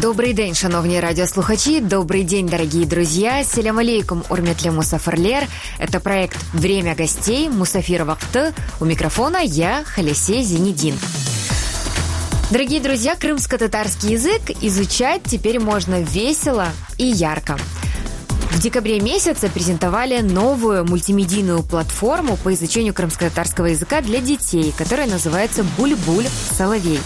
Добрий день, шановні радиослухачи. Добрый день, дорогие друзья. Селям алейкум, урметли Мусафарлер. Это проект «Время гостей» Мусафир Вахты. У микрофона я, Халисе Зенедин. Дорогие друзья, крымско-татарский язык изучать теперь можно весело и ярко. В декабре месяце презентовали новую мультимедийную платформу по изучению крымско-татарского языка для детей, которая называется «Буль-Буль Соловей».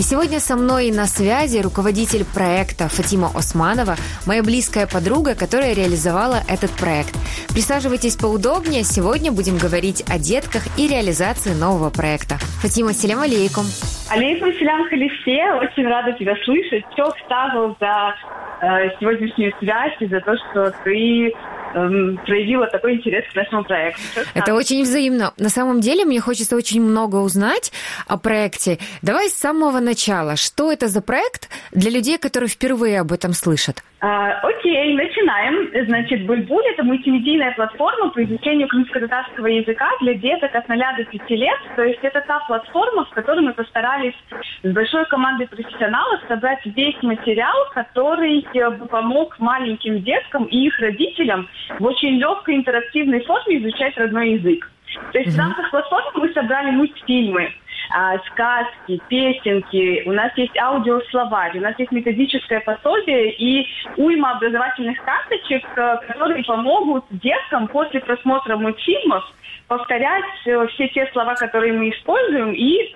И сегодня со мной на связи руководитель проекта Фатима Османова, моя близкая подруга, которая реализовала этот проект. Присаживайтесь поудобнее, сегодня будем говорить о детках и реализации нового проекта. Фатима, селям алейкум. Алейкум селям халифе, очень рада тебя слышать. Все ставил за э, сегодняшнюю связь и за то, что ты эм, проявила такой интерес к нашему проекту. Это очень взаимно. На самом деле мне хочется очень много узнать о проекте. Давай с самого начала. Что это за проект для людей, которые впервые об этом слышат? А, окей, начинаем. Значит, Бульбуль – это мультимедийная платформа по изучению крымско-татарского языка для деток от 0 до 5 лет. То есть это та платформа, в которой мы постарались с большой командой профессионалов собрать весь материал, который э, помог маленьким деткам и их родителям в очень легкой интерактивной форме изучать родной язык. То есть mm-hmm. в рамках платформы мы собрали мультфильмы, а, сказки, песенки, у нас есть аудиословарь, у нас есть методическое пособие и уйма образовательных карточек, э, которые помогут деткам после просмотра мультфильмов повторять э, все те слова, которые мы используем, и,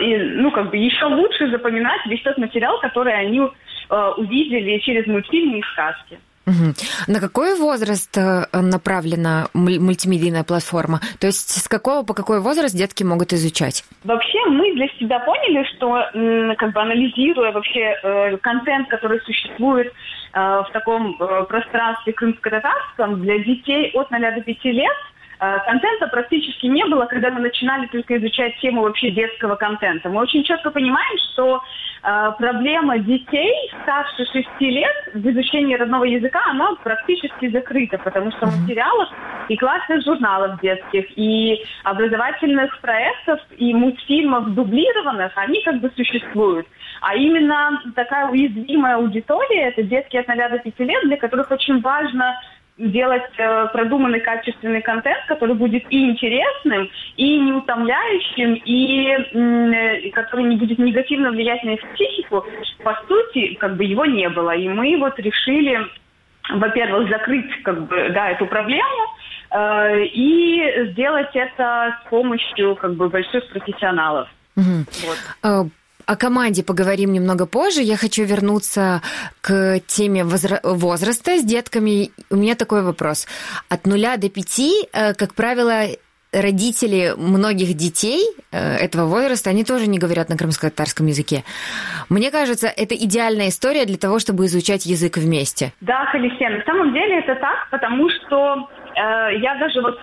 и ну, как бы еще лучше запоминать весь тот материал, который они увидели через мультфильмы и сказки. На какой возраст э, направлена мультимедийная платформа? То есть с какого по какой возраст детки могут изучать? Вообще мы для себя поняли, что как бы анализируя вообще э, контент, который существует э, в таком пространстве крымско-татарском для детей от 0 до 5 лет, контента практически не было, когда мы начинали только изучать тему вообще детского контента. Мы очень четко понимаем, что а, проблема детей старше 6 лет в изучении родного языка, она практически закрыта, потому что материалов и классных журналов детских, и образовательных проектов, и мультфильмов дублированных, они как бы существуют. А именно такая уязвимая аудитория, это детки от 0 до 5 лет, для которых очень важно делать э, продуманный качественный контент, который будет и интересным, и не утомляющим, и э, который не будет негативно влиять на их психику, по сути, как бы его не было. И мы вот решили, во-первых, закрыть как бы, да, эту проблему, э, и сделать это с помощью как бы больших профессионалов. Угу. Вот. О команде поговорим немного позже. Я хочу вернуться к теме возраста с детками. У меня такой вопрос. От нуля до пяти, э, как правило, родители многих детей э, этого возраста, они тоже не говорят на крымско-татарском языке. Мне кажется, это идеальная история для того, чтобы изучать язык вместе. Да, Халисия, на самом деле это так, потому что э, я даже вот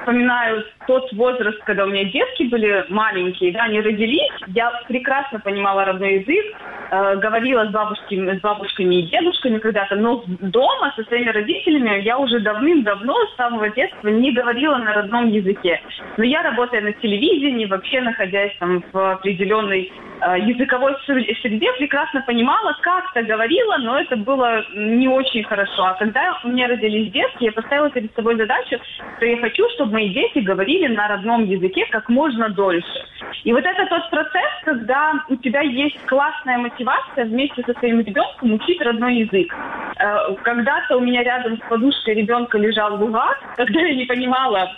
вспоминаю тот возраст, когда у меня детки были маленькие, да, они родились, я прекрасно понимала родной язык, э, говорила с бабушками, с бабушками и дедушками когда-то, но дома со своими родителями я уже давным-давно, с самого детства, не говорила на родном языке. Но я, работая на телевидении, вообще находясь там в определенной э, языковой среде, прекрасно понимала, как-то говорила, но это было не очень хорошо. А когда у меня родились детки, я поставила перед собой задачу, что я хочу, чтобы мои дети говорили говорили на родном языке как можно дольше. И вот это тот процесс, когда у тебя есть классная мотивация вместе со своим ребенком учить родной язык. Э, когда-то у меня рядом с подушкой ребенка лежал лугак, когда я не понимала,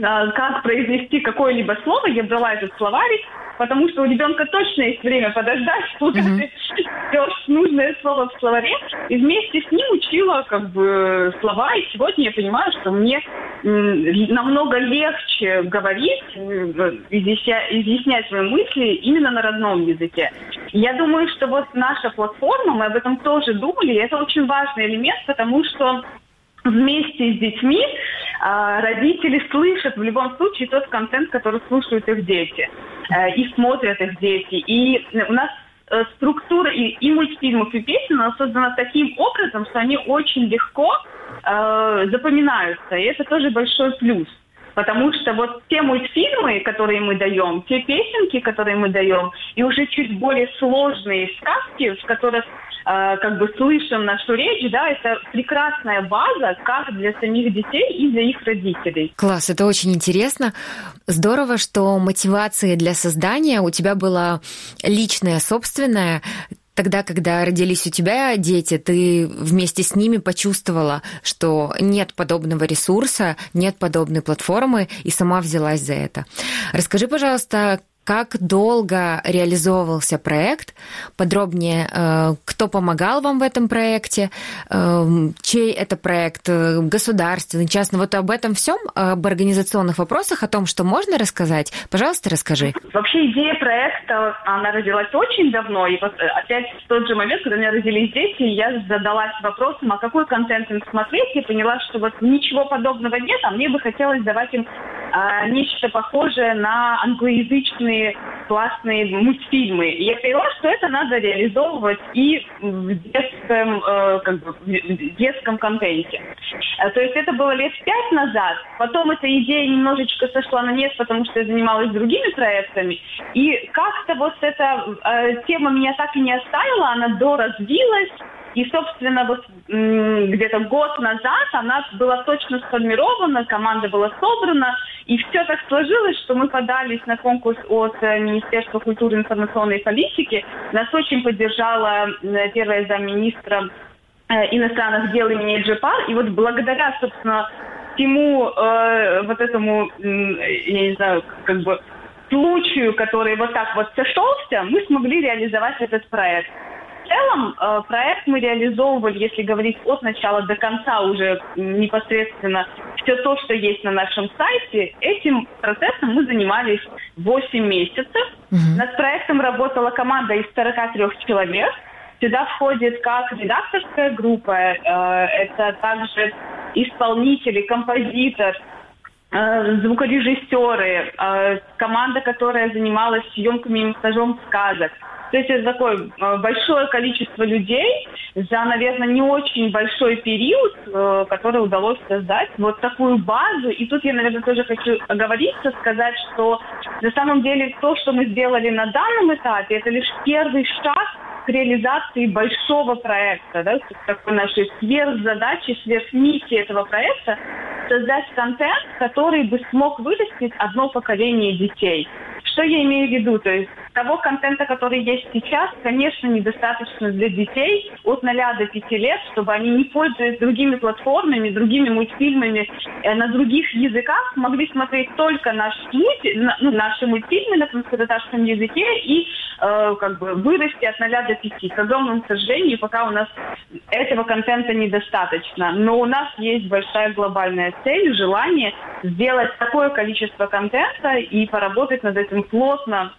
как произнести какое-либо слово, я брала этот словарик, потому что у ребенка точно есть время подождать, пока mm-hmm. ты нужное слово в словаре, и вместе с ним учила как бы слова, и сегодня я понимаю, что мне намного легче говорить, изъяснять свои мысли именно на родном языке. Я думаю, что вот наша платформа, мы об этом тоже думали, и это очень важный элемент, потому что вместе с детьми а, родители слышат в любом случае тот контент, который слушают их дети э, и смотрят их дети. И у нас э, структура и, и мультфильмов, и песен создана таким образом, что они очень легко э, запоминаются. И это тоже большой плюс. Потому что вот те мультфильмы, которые мы даем, те песенки, которые мы даем, и уже чуть более сложные сказки, в которых э, как бы слышим нашу речь, да, это прекрасная база как для самих детей и для их родителей. Класс, это очень интересно. Здорово, что мотивация для создания у тебя была личная, собственная. Тогда, когда родились у тебя дети, ты вместе с ними почувствовала, что нет подобного ресурса, нет подобной платформы, и сама взялась за это. Расскажи, пожалуйста, как долго реализовывался проект? Подробнее, э, кто помогал вам в этом проекте? Э, чей это проект? Э, государственный, частный? Вот об этом всем, об организационных вопросах, о том, что можно рассказать, пожалуйста, расскажи. Вообще идея проекта, она родилась очень давно. И вот опять в тот же момент, когда у меня родились дети, я задалась вопросом, а какой контент им смотреть, и поняла, что вот ничего подобного нет, а мне бы хотелось давать им а, нечто похожее на англоязычные классные мультфильмы. И я поняла, что это надо реализовывать и в детском, э, как бы, в детском контенте. А, то есть это было лет пять назад. Потом эта идея немножечко сошла на нет, потому что я занималась другими проектами. И как-то вот эта э, тема меня так и не оставила, она доразвилась. И, собственно, вот где-то год назад она была точно сформирована, команда была собрана, и все так сложилось, что мы подались на конкурс от э, Министерства культуры и информационной политики. Нас очень поддержала первая замминистра э, иностранных дел имени Джипар. И вот благодаря, собственно, всему э, вот этому, я не знаю, как бы случаю, который вот так вот сошелся, мы смогли реализовать этот проект в целом э, проект мы реализовывали, если говорить от начала до конца уже непосредственно все то, что есть на нашем сайте. Этим процессом мы занимались 8 месяцев. Угу. Над проектом работала команда из 43 человек. Сюда входит как редакторская группа, э, это также исполнители, композитор, звукорежиссеры, команда, которая занималась съемками и монтажом сказок. То есть это такое э, большое количество людей за, наверное, не очень большой период, э, который удалось создать вот такую базу. И тут я, наверное, тоже хочу оговориться, сказать, что на самом деле то, что мы сделали на данном этапе, это лишь первый шаг к реализации большого проекта, да, такой нашей сверхзадачи, сверхмиссии этого проекта, создать контент, который бы смог вырастить одно поколение детей. Что я имею в виду? То есть того контента, который есть сейчас, конечно, недостаточно для детей от 0 до 5 лет, чтобы они, не пользуясь другими платформами, другими мультфильмами э, на других языках, могли смотреть только наш мульти, ну, наши мультфильмы на татарском языке и э, как бы вырасти от 0 до 5. К огромному сожалению, пока у нас этого контента недостаточно. Но у нас есть большая глобальная цель, желание сделать такое количество контента и поработать над этим плотно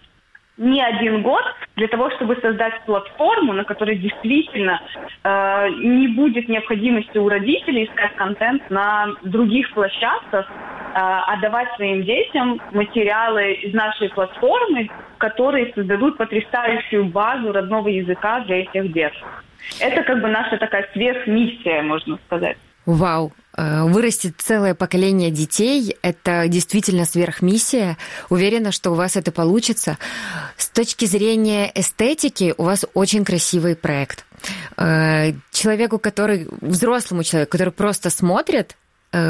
не один год для того, чтобы создать платформу, на которой действительно э, не будет необходимости у родителей искать контент на других площадках, э, а давать своим детям материалы из нашей платформы, которые создадут потрясающую базу родного языка для этих деток. Это как бы наша такая сверхмиссия, можно сказать. Вау, э, вырастет целое поколение детей. Это действительно сверхмиссия. Уверена, что у вас это получится. С точки зрения эстетики у вас очень красивый проект. Э, человеку, который, взрослому человеку, который просто смотрит,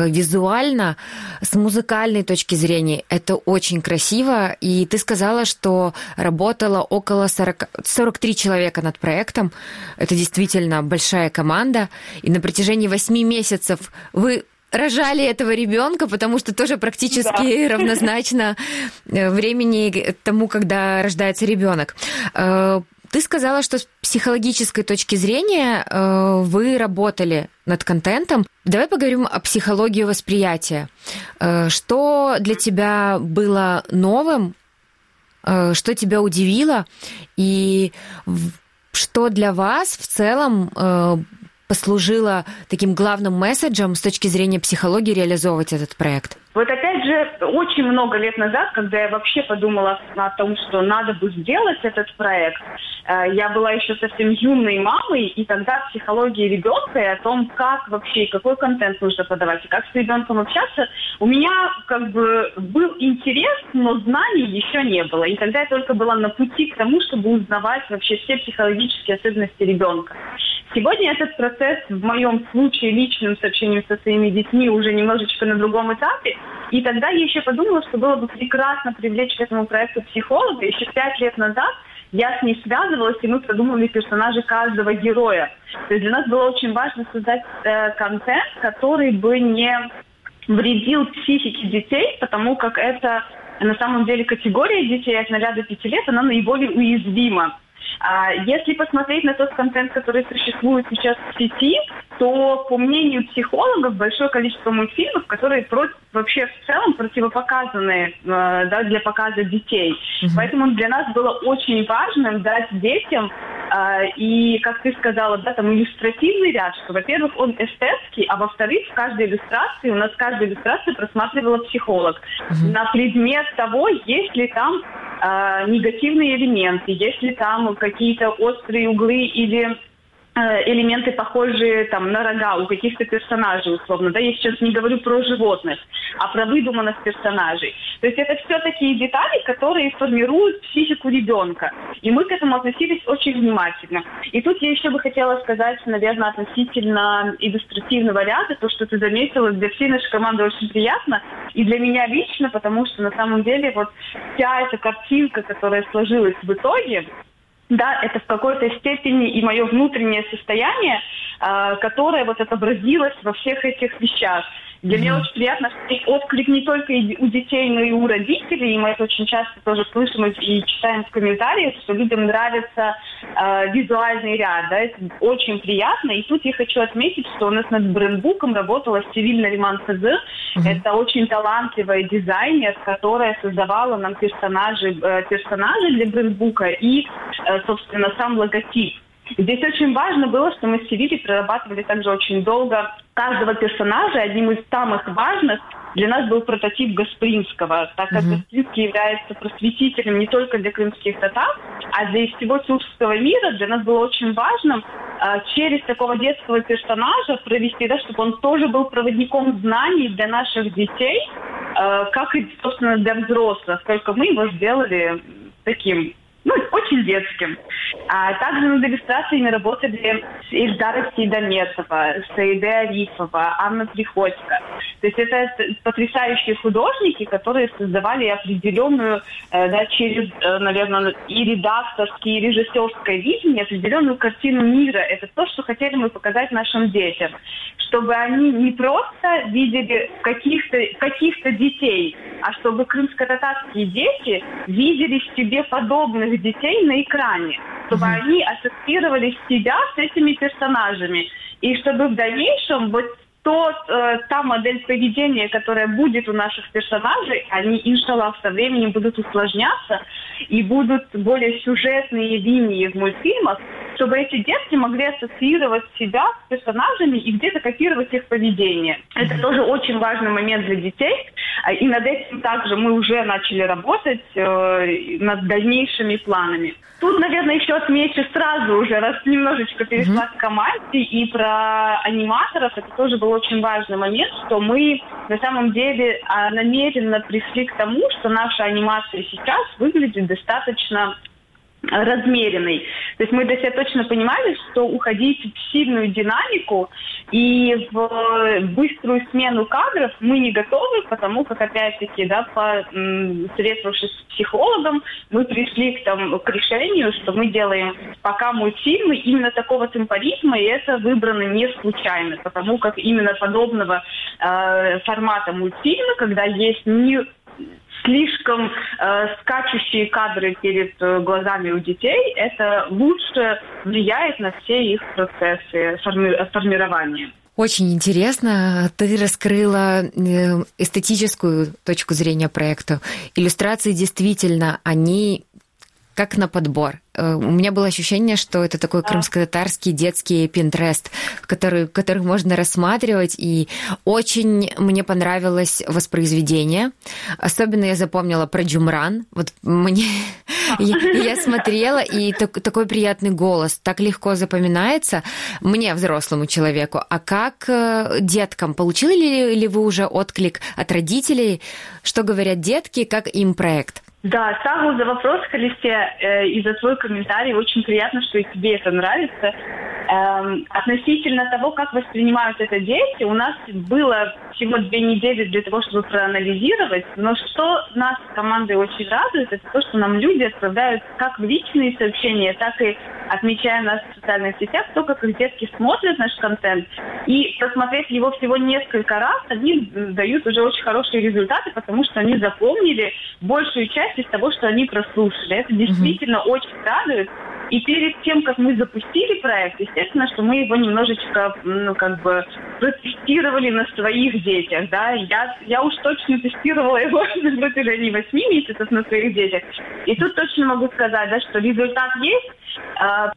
визуально, с музыкальной точки зрения, это очень красиво. И ты сказала, что работало около 40, 43 человека над проектом. Это действительно большая команда. И на протяжении 8 месяцев вы рожали этого ребенка, потому что тоже практически да. равнозначно э, времени тому, когда рождается ребенок. Э, ты сказала, что с психологической точки зрения э, вы работали над контентом. Давай поговорим о психологии восприятия. Э, что для тебя было новым, э, что тебя удивило, и что для вас в целом послужило таким главным месседжем с точки зрения психологии реализовывать этот проект? Вот опять же, очень много лет назад, когда я вообще подумала о том, что надо бы сделать этот проект, э, я была еще совсем юной мамой, и тогда психология ребенка и о том, как вообще, какой контент нужно подавать, и как с ребенком общаться, у меня как бы был интерес, но знаний еще не было. И тогда я только была на пути к тому, чтобы узнавать вообще все психологические особенности ребенка. Сегодня этот процесс в моем случае личным с общением со своими детьми уже немножечко на другом этапе. И тогда я еще подумала, что было бы прекрасно привлечь к этому проекту психолога. Еще пять лет назад я с ней связывалась, и мы продумывали персонажи каждого героя. То есть для нас было очень важно создать э, контент, который бы не вредил психике детей, потому как это на самом деле категория детей от 0 до 5 лет, она наиболее уязвима. А если посмотреть на тот контент, который существует сейчас в сети, то, по мнению психологов, большое количество мультфильмов, которые про- вообще в целом противопоказаны э, да, для показа детей. Mm-hmm. Поэтому для нас было очень важно дать детям э, и, как ты сказала, да, там иллюстративный ряд, что, во-первых, он эстетский, а во-вторых, в каждой иллюстрации, у нас каждая иллюстрация просматривала психолог mm-hmm. на предмет того, есть ли там э, негативные элементы, есть ли там какие-то острые углы или элементы, похожие там на рога у каких-то персонажей, условно. Да, я сейчас не говорю про животных, а про выдуманных персонажей. То есть это все такие детали, которые формируют психику ребенка. И мы к этому относились очень внимательно. И тут я еще бы хотела сказать, наверное, относительно иллюстративного ряда, то, что ты заметила, для всей нашей команды очень приятно. И для меня лично, потому что на самом деле вот вся эта картинка, которая сложилась в итоге, да, это в какой-то степени и мое внутреннее состояние, э, которое вот отобразилось во всех этих вещах. Для mm-hmm. меня очень приятно, что отклик не только у детей, но и у родителей. И мы это очень часто тоже слышим и читаем в комментариях, что людям нравится э, визуальный ряд. Да? Это очень приятно. И тут я хочу отметить, что у нас над брендбуком работала Севиль Нариман Сазы. Mm-hmm. Это очень талантливая дизайнер, которая создавала нам персонажи, э, персонажи для брендбука и, э, собственно, сам логотип. Здесь очень важно было, что мы с Севилей прорабатывали также очень долго каждого персонажа. Одним из самых важных для нас был прототип Гаспринского, так как mm-hmm. Гаспринский является просветителем не только для крымских татар, а для всего тюркского мира. Для нас было очень важно э, через такого детского персонажа провести, да, чтобы он тоже был проводником знаний для наших детей, э, как и, собственно, для взрослых. Только мы его сделали таким ну, очень детским. А также над иллюстрациями работали Ильдара Сидометова, Саиде Арифова, Анна Приходько. То есть это потрясающие художники, которые создавали определенную, э, да, через, э, наверное, и редакторское, и режиссерское видение, определенную картину мира. Это то, что хотели мы показать нашим детям. Чтобы они не просто видели каких-то каких детей, а чтобы крымско-татарские дети видели в себе подобных детей на экране, чтобы mm-hmm. они ассоциировали себя с этими персонажами. И чтобы в дальнейшем вот тот, э, та модель поведения, которая будет у наших персонажей, они, иншаллах, со временем будут усложняться и будут более сюжетные линии в мультфильмах, чтобы эти детки могли ассоциировать себя с персонажами и где-то копировать их поведение. Это тоже очень важный момент для детей. А, и над этим также мы уже начали работать э, над дальнейшими планами. Тут, наверное, еще отмечу сразу уже, раз немножечко перешла mm-hmm. к команде и про аниматоров, это тоже был очень важный момент, что мы на самом деле а, намеренно пришли к тому, что наша анимация сейчас выглядит достаточно размеренный. То есть мы для себя точно понимали, что уходить в сильную динамику и в быструю смену кадров мы не готовы, потому как, опять-таки, да, по советовавшись с психологом, мы пришли к, там, к решению, что мы делаем пока мультфильмы именно такого темпоритма, и это выбрано не случайно, потому как именно подобного э, формата мультфильма, когда есть не слишком э, скачущие кадры перед э, глазами у детей, это лучше влияет на все их процессы форми- формирования. Очень интересно. Ты раскрыла э, эстетическую точку зрения проекта. Иллюстрации действительно, они как на подбор. Э, у меня было ощущение, что это такой крымско-татарский детский пинтрест, который, который можно рассматривать, и очень мне понравилось воспроизведение. Особенно я запомнила про Джумран. Вот мне... Я, я смотрела, и так, такой приятный голос, так легко запоминается мне, взрослому человеку. А как э, деткам? Получили ли, ли вы уже отклик от родителей? Что говорят детки, как им проект? Да, Сагу, за вопрос, Халисте, э, и за твой комментарий. Очень приятно, что и тебе это нравится. Эм, относительно того, как воспринимают это дети, у нас было всего две недели для того, чтобы проанализировать. Но что нас командой очень радует, это то, что нам люди отправляют как личные сообщения, так и отмечая нас в социальных сетях, то, как их детки смотрят наш контент. И посмотрев его всего несколько раз, они дают уже очень хорошие результаты, потому что они запомнили большую часть из того, что они прослушали. Это действительно mm-hmm. очень радует. И перед тем, как мы запустили проект, естественно, что мы его немножечко, ну, как бы, протестировали на своих детях, да. Я, я уж точно тестировала его на протяжении 8 месяцев на своих детях. И тут точно могу сказать, да, что результат есть, а,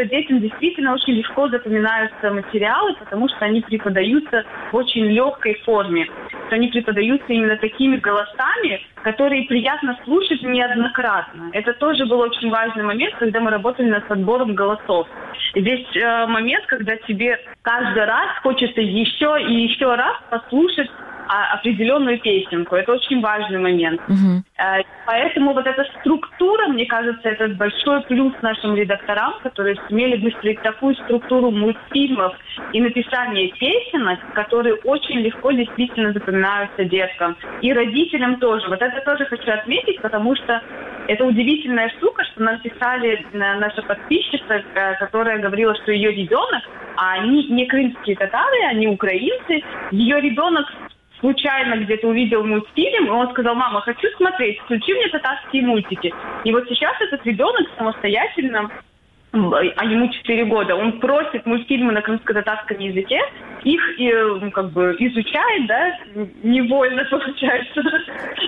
что детям действительно очень легко запоминаются материалы, потому что они преподаются в очень легкой форме. Они преподаются именно такими голосами, которые приятно слушать неоднократно. Это тоже был очень важный момент, когда мы работали над подбором голосов. Здесь э, момент, когда тебе каждый раз хочется еще и еще раз послушать определенную песенку. Это очень важный момент. Угу. Поэтому вот эта структура, мне кажется, это большой плюс нашим редакторам, которые сумели выстроить такую структуру мультфильмов и написание песенок, которые очень легко действительно запоминаются деткам. И родителям тоже. Вот это тоже хочу отметить, потому что это удивительная штука, что нам писали наша подписчица, э, которая говорила, что ее ребенок, а они не крымские татары, они украинцы, ее ребенок случайно где-то увидел мультфильм, и он сказал, мама, хочу смотреть, включи мне татарские мультики. И вот сейчас этот ребенок самостоятельно а ему 4 года, он просит мультфильмы на крымско-татарском языке, их ну, как бы изучает, да, невольно получается.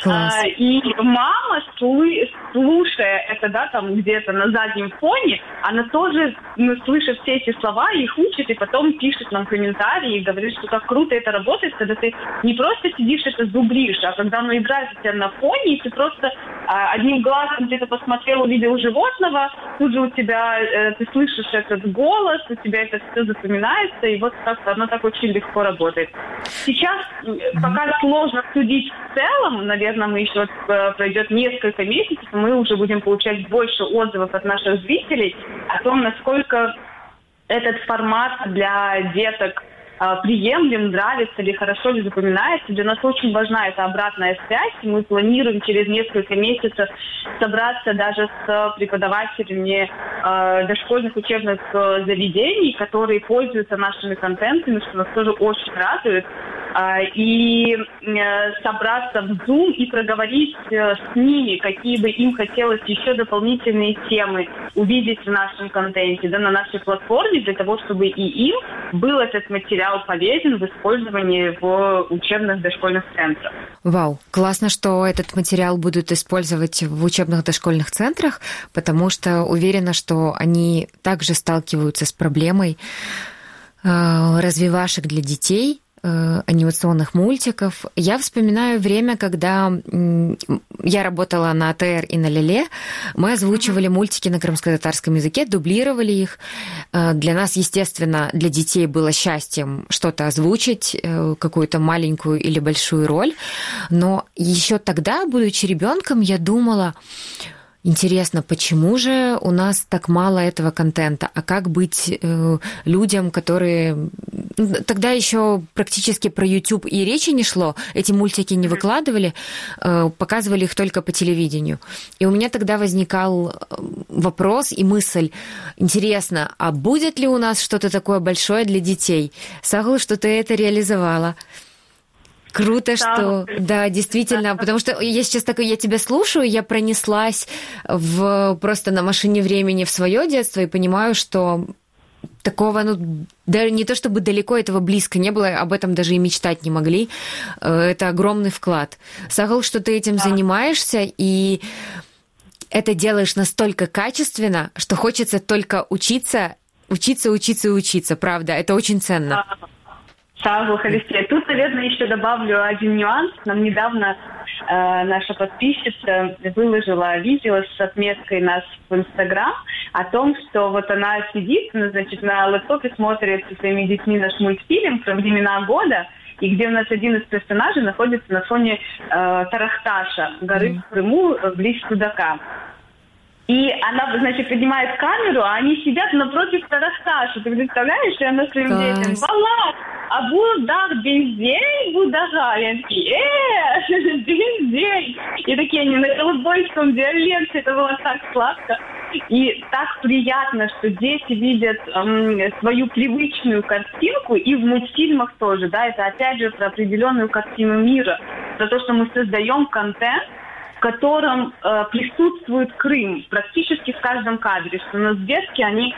А, и мама, слушая это, да, там где-то на заднем фоне, она тоже ну, слышит все эти слова, их учит, и потом пишет нам комментарии и говорит, что как круто это работает, когда ты не просто сидишь это зубришь, а когда оно играет у тебя на фоне, и ты просто а, одним глазом где-то посмотрел, увидел животного, тут же у тебя э, ты слышишь этот голос, у тебя это все запоминается, и вот как оно так очень легко работает. Сейчас пока сложно судить в целом, наверное, мы еще э, пройдет несколько месяцев, мы уже будем получать больше отзывов от наших зрителей о том, насколько этот формат для деток приемлем, нравится ли, хорошо ли запоминается. Для нас очень важна эта обратная связь. Мы планируем через несколько месяцев собраться даже с преподавателями э, дошкольных учебных э, заведений, которые пользуются нашими контентами, что нас тоже очень радует. Э, и э, собраться в Zoom и проговорить э, с ними, какие бы им хотелось еще дополнительные темы увидеть в нашем контенте, да, на нашей платформе, для того, чтобы и им был этот материал полезен в использовании в учебных дошкольных центрах. Вау, классно, что этот материал будут использовать в учебных дошкольных центрах, потому что уверена, что они также сталкиваются с проблемой э, развивашек для детей, анимационных мультиков. Я вспоминаю время, когда я работала на АТР и на Леле. Мы озвучивали мультики на крымско-татарском языке, дублировали их. Э, для нас, естественно, для детей было счастьем что-то озвучить, э, какую-то маленькую или большую роль. Но еще тогда, будучи ребенком, я думала, Интересно, почему же у нас так мало этого контента? А как быть э, людям, которые... Тогда еще практически про YouTube и речи не шло, эти мультики не выкладывали, э, показывали их только по телевидению. И у меня тогда возникал э, вопрос и мысль, интересно, а будет ли у нас что-то такое большое для детей? Сагл, что ты это реализовала. Круто, что да, действительно, потому что я сейчас такой, я тебя слушаю, я пронеслась в просто на машине времени в свое детство и понимаю, что такого, ну, даже не то чтобы далеко этого близко не было, об этом даже и мечтать не могли. Э, это огромный вклад. Сагал, что ты этим да. занимаешься, и это делаешь настолько качественно, что хочется только учиться, учиться, учиться и учиться, правда. Это очень ценно. Саву Халисте. Тут, наверное, еще добавлю один нюанс. Нам недавно э, наша подписчица выложила видео с отметкой нас в Инстаграм о том, что вот она сидит, ну, значит, на лэптопе смотрит со своими детьми наш мультфильм про времена года, и где у нас один из персонажей находится на фоне э, Тарахташа, горы mm. в Крыму, э, близ Судака. И она, значит, поднимает камеру, а они сидят напротив Тарахташа. Ты представляешь, и она своим Класс. детям, Вала, а будах бензей будага. И они такие, э, бензей. И такие они на голубойском диалекте. Это было так сладко. И так приятно, что дети видят эм, свою привычную картинку, и в мультфильмах тоже, да, это опять же про определенную картину мира, про то, что мы создаем контент, котором э, присутствует Крым практически в каждом кадре, что у нас детки, они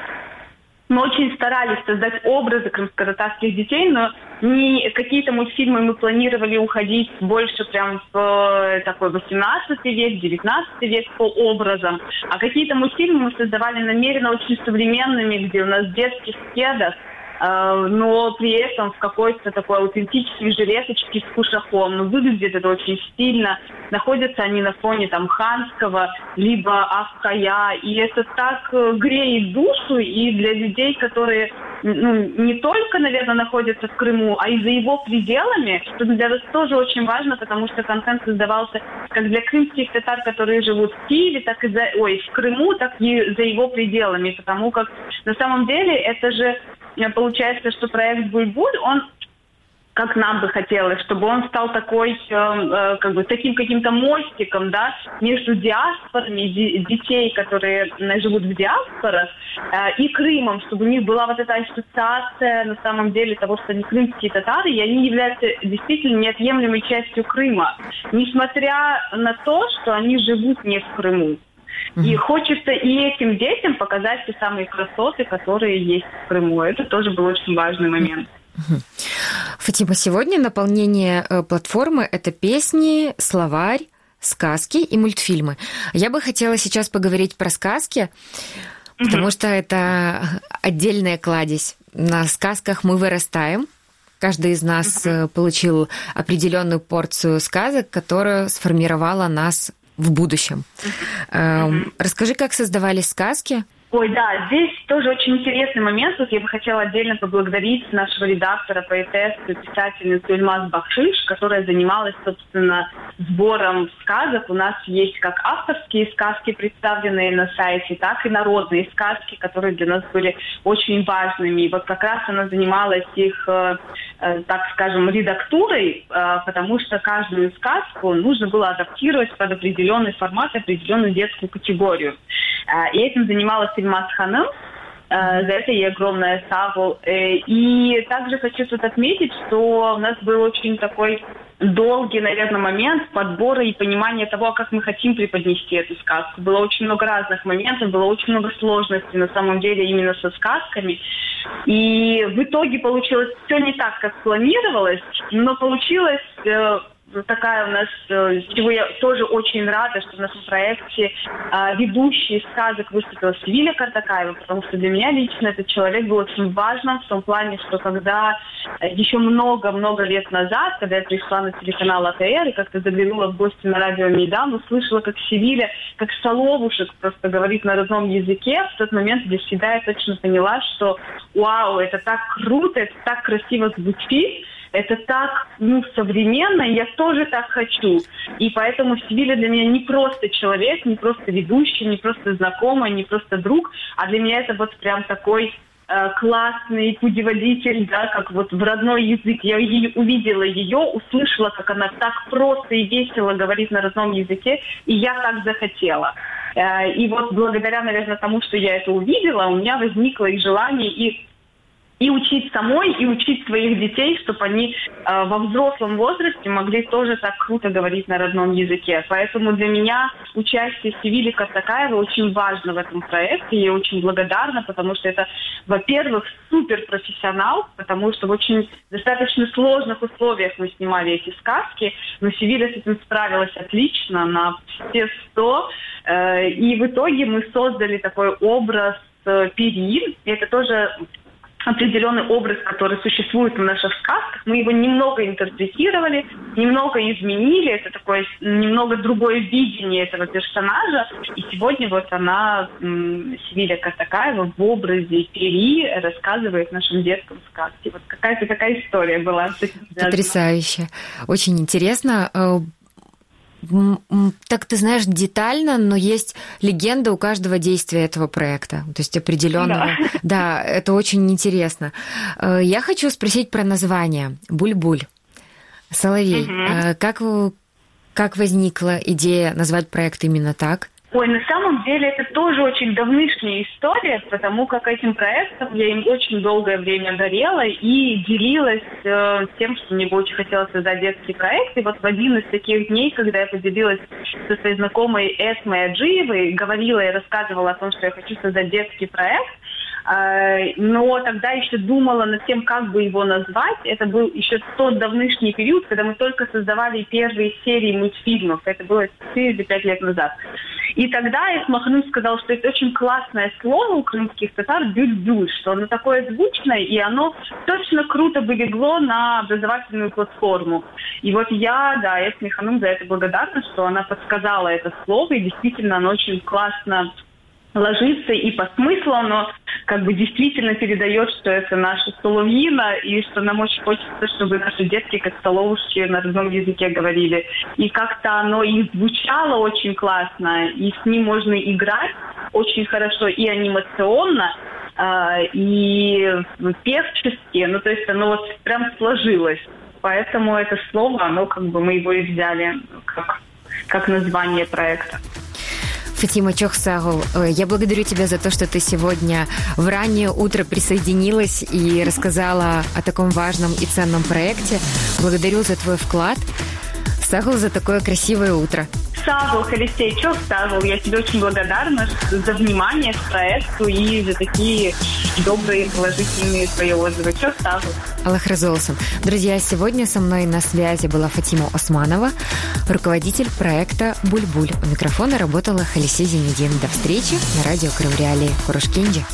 мы очень старались создать образы крымско-татарских детей, но не какие-то мультфильмы мы планировали уходить больше прям в э, такой 18 век, 19 век по образам. А какие-то мультфильмы мы создавали намеренно очень современными, где у нас детских кедах, Э, но при этом в какой-то такой аутентической жилеточке с кушаком. Ну, выглядит это очень стильно. Находятся они на фоне там ханского, либо авкая. И это так э, греет душу и для людей, которые ну, не только, наверное, находятся в Крыму, а и за его пределами, что для нас тоже очень важно, потому что контент создавался как для крымских татар, которые живут в Киеве, так и за, ой, в Крыму, так и за его пределами, потому как на самом деле это же Э, получается, что проект «Бульбуль», он как нам бы хотелось, чтобы он стал такой, э, э, как бы таким каким-то мостиком, да, между диаспорами детей, которые живут в диаспорах, и Крымом, чтобы у них была вот эта ассоциация на самом деле того, что они крымские татары, и они являются действительно неотъемлемой частью Крыма, несмотря на то, что они живут не в Крыму. И хочется и этим детям показать те самые красоты, которые есть в Крыму. Это тоже был очень важный момент. Фатима, сегодня наполнение э, платформы – это песни, словарь, сказки и мультфильмы. Я бы хотела сейчас поговорить про сказки, потому что это отдельная кладезь. На сказках мы вырастаем. Каждый из нас э, получил определенную порцию сказок, которая сформировала нас в будущем. Mm-hmm. Расскажи, как создавались сказки? Ой, да, здесь тоже очень интересный момент. Тут я бы хотела отдельно поблагодарить нашего редактора, поэтессу, писательницу Ильмаз Бахшиш, которая занималась, собственно, сбором сказок. У нас есть как авторские сказки, представленные на сайте, так и народные сказки, которые для нас были очень важными. И вот как раз она занималась их, э, э, так скажем, редактурой, э, потому что каждую сказку нужно было адаптировать под определенный формат, определенную детскую категорию. И этим занималась Ильмаз Ханым. За это ей огромное саву. И также хочу тут отметить, что у нас был очень такой долгий, наверное, момент подбора и понимания того, как мы хотим преподнести эту сказку. Было очень много разных моментов, было очень много сложностей на самом деле именно со сказками. И в итоге получилось все не так, как планировалось, но получилось э, такая у нас, э, чего я тоже очень рада, что в нашем проекте а, ведущий сказок выступила Севиля Картакаева, потому что для меня лично этот человек был очень важным в том плане, что когда э, еще много-много лет назад, когда я пришла на телеканал АТР и как-то заглянула в гости на радио Мейдан, услышала, как Севиля, как Соловушек просто говорит на родном языке, в тот момент для себя я точно поняла, что вау, это так круто, это так красиво звучит, это так, ну, современно, я тоже так хочу. И поэтому Сибиля для меня не просто человек, не просто ведущий, не просто знакомый, не просто друг, а для меня это вот прям такой э, классный путеводитель, да, как вот в родной язык. Я ее, увидела ее, услышала, как она так просто и весело говорит на родном языке, и я так захотела. Э, и вот благодаря, наверное, тому, что я это увидела, у меня возникло и желание, и и учить самой, и учить своих детей, чтобы они э, во взрослом возрасте могли тоже так круто говорить на родном языке. Поэтому для меня участие Севили Картакаева очень важно в этом проекте. Я очень благодарна, потому что это, во-первых, суперпрофессионал, потому что в очень достаточно сложных условиях мы снимали эти сказки, но Севиля с этим справилась отлично, на все сто. Э, и в итоге мы создали такой образ э, перин. Это тоже определенный образ, который существует в наших сказках. Мы его немного интерпретировали, немного изменили. Это такое немного другое видение этого персонажа. И сегодня вот она, Севиля Картакаева, в образе Пери рассказывает нашим деткам сказки. Вот какая-то такая история была. Потрясающе. Очень интересно. Так ты знаешь детально, но есть легенда у каждого действия этого проекта, то есть определенного. Да, да это очень интересно. Э, я хочу спросить про название Буль-буль. Соловей. Угу. Как, как возникла идея назвать проект именно так? Ой, на самом деле это тоже очень давнишняя история, потому как этим проектом я им очень долгое время горела и делилась э, тем, что мне бы очень хотелось создать детский проект. И вот в один из таких дней, когда я поделилась со своей знакомой Эсмой Аджиевой, говорила и рассказывала о том, что я хочу создать детский проект, но тогда еще думала над тем, как бы его назвать. Это был еще тот давнишний период, когда мы только создавали первые серии мультфильмов. Это было 4 или 5 лет назад. И тогда Исмахнус сказал, что это очень классное слово у крымских татар «бюль-бюль», что оно такое звучное, и оно точно круто бы легло на образовательную платформу. И вот я, да, Эсми Ханум за это благодарна, что она подсказала это слово, и действительно оно очень классно ложится и по смыслу оно как бы действительно передает, что это наша столовина, и что нам очень хочется, чтобы наши детки как столовушки на родном языке говорили. И как-то оно и звучало очень классно, и с ним можно играть очень хорошо и анимационно, э, и певчески, ну то есть оно вот прям сложилось. Поэтому это слово, оно как бы мы его и взяли как, как название проекта. Фатима Чохсагул, я благодарю тебя за то, что ты сегодня в раннее утро присоединилась и рассказала о таком важном и ценном проекте. Благодарю за твой вклад. Сагул за такое красивое утро. Сагул, Алексей, что Сагул? Я тебе очень благодарна за внимание к проекту и за такие добрые, положительные твои отзывы. Что Сагул? Аллах Разолсом. Друзья, сегодня со мной на связи была Фатима Османова, руководитель проекта «Буль-Буль». У микрофона работала Халисе Зенедин. До встречи на радио Крым Реалии. Курушкинджи.